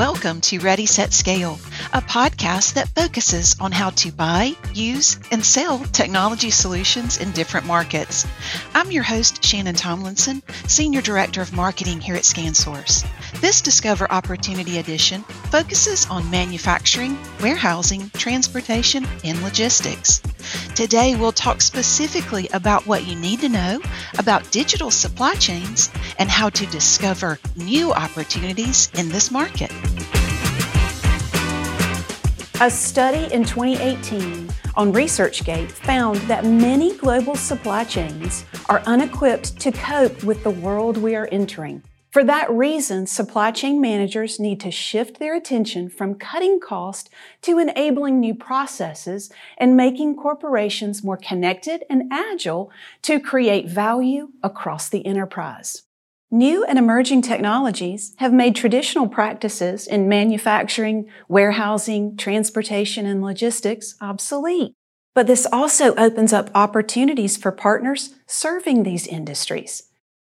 Welcome to Ready Set Scale, a podcast that focuses on how to buy, use, and sell technology solutions in different markets. I'm your host, Shannon Tomlinson, Senior Director of Marketing here at ScanSource. This Discover Opportunity edition focuses on manufacturing, warehousing, transportation, and logistics. Today, we'll talk specifically about what you need to know about digital supply chains and how to discover new opportunities in this market. A study in 2018 on ResearchGate found that many global supply chains are unequipped to cope with the world we are entering. For that reason, supply chain managers need to shift their attention from cutting cost to enabling new processes and making corporations more connected and agile to create value across the enterprise. New and emerging technologies have made traditional practices in manufacturing, warehousing, transportation, and logistics obsolete. But this also opens up opportunities for partners serving these industries.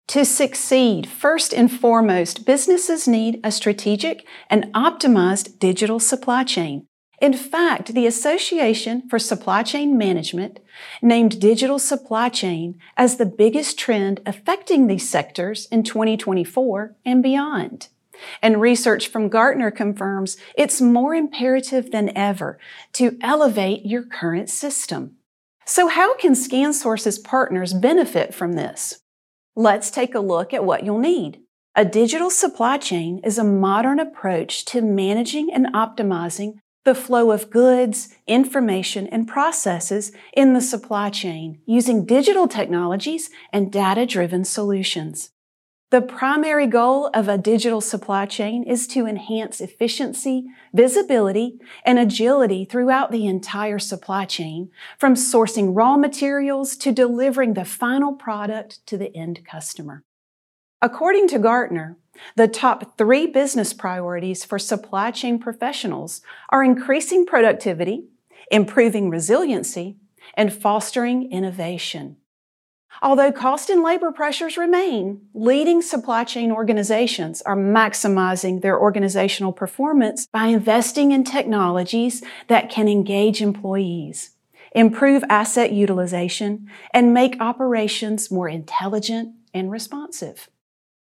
To succeed, first and foremost, businesses need a strategic and optimized digital supply chain. In fact, the Association for Supply Chain Management named digital supply chain as the biggest trend affecting these sectors in 2024 and beyond. And research from Gartner confirms it's more imperative than ever to elevate your current system. So how can ScanSource's partners benefit from this? Let's take a look at what you'll need. A digital supply chain is a modern approach to managing and optimizing the flow of goods, information, and processes in the supply chain using digital technologies and data-driven solutions. The primary goal of a digital supply chain is to enhance efficiency, visibility, and agility throughout the entire supply chain, from sourcing raw materials to delivering the final product to the end customer. According to Gartner, the top three business priorities for supply chain professionals are increasing productivity, improving resiliency, and fostering innovation. Although cost and labor pressures remain, leading supply chain organizations are maximizing their organizational performance by investing in technologies that can engage employees, improve asset utilization, and make operations more intelligent and responsive.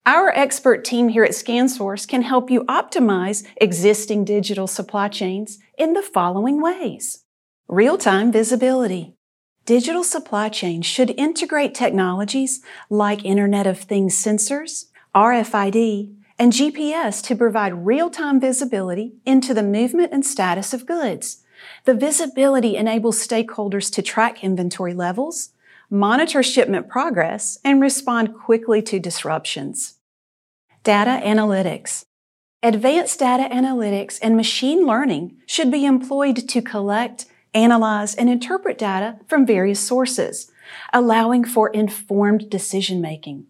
Our expert team here at ScanSource can help you optimize existing digital supply chains in the following ways. Real-time visibility. Digital supply chains should integrate technologies like Internet of Things sensors, RFID, and GPS to provide real-time visibility into the movement and status of goods. The visibility enables stakeholders to track inventory levels, monitor shipment progress, and respond quickly to disruptions. Data analytics. Advanced data analytics and machine learning should be employed to collect, analyze, and interpret data from various sources, allowing for informed decision making.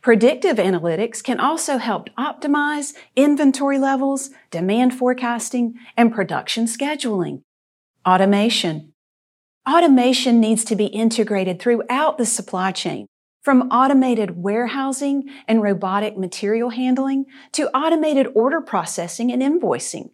Predictive analytics can also help optimize inventory levels, demand forecasting, and production scheduling. Automation. Automation needs to be integrated throughout the supply chain, from automated warehousing and robotic material handling to automated order processing and invoicing.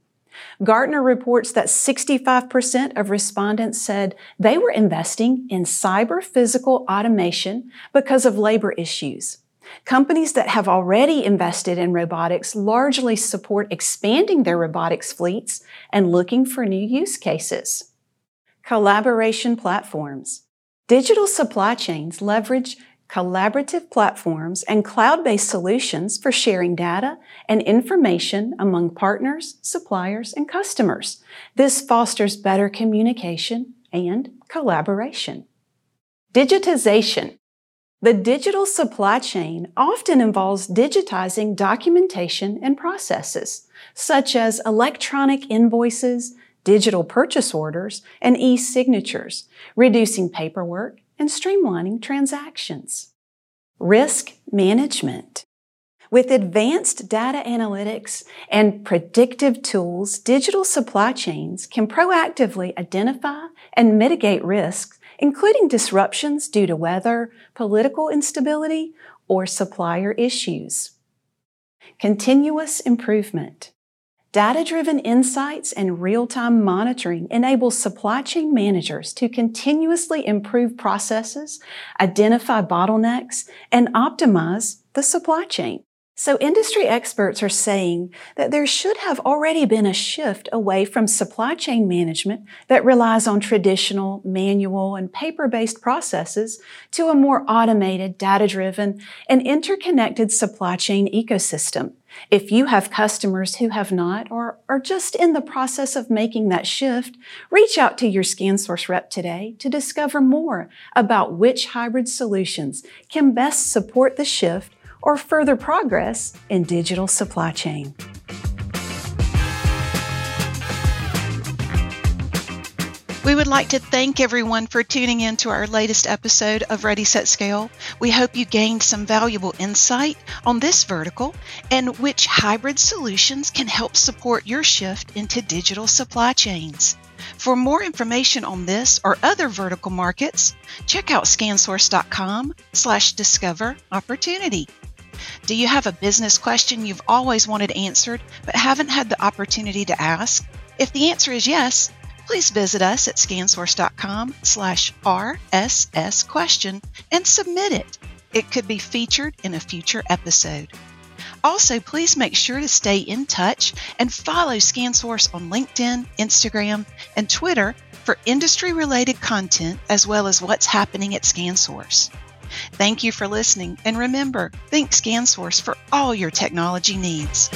Gartner reports that 65% of respondents said they were investing in cyber physical automation because of labor issues. Companies that have already invested in robotics largely support expanding their robotics fleets and looking for new use cases. Collaboration platforms. Digital supply chains leverage collaborative platforms, and cloud-based solutions for sharing data and information among partners, suppliers, and customers. This fosters better communication and collaboration. Digitization. The digital supply chain often involves digitizing documentation and processes, such as electronic invoices, digital purchase orders, and e-signatures, reducing paperwork and streamlining transactions. Risk management. With advanced data analytics and predictive tools, digital supply chains can proactively identify and mitigate risks, including disruptions due to weather, political instability, or supplier issues. Continuous improvement. Data driven insights and real time monitoring enable supply chain managers to continuously improve processes, identify bottlenecks, and optimize the supply chain. So industry experts are saying that there should have already been a shift away from supply chain management that relies on traditional manual and paper-based processes to a more automated, data-driven, and interconnected supply chain ecosystem. If you have customers who have not or are just in the process of making that shift, reach out to your ScanSource rep today to discover more about which hybrid solutions can best support the shift or further progress in digital supply chain. We would like to thank everyone for tuning in to our latest episode of Ready Set Scale. We hope you gained some valuable insight on this vertical and which hybrid solutions can help support your shift into digital supply chains. For more information on this or other vertical markets, check out scansource.com slash discover opportunity. Do you have a business question you've always wanted answered but haven't had the opportunity to ask? If the answer is yes, please visit us at scansource.com slash RSS question and submit it. It could be featured in a future episode. Also, please make sure to stay in touch and follow ScanSource on LinkedIn, Instagram, and Twitter for industry related content as well as what's happening at ScanSource. Thank you for listening, and remember, think ScanSource for all your technology needs.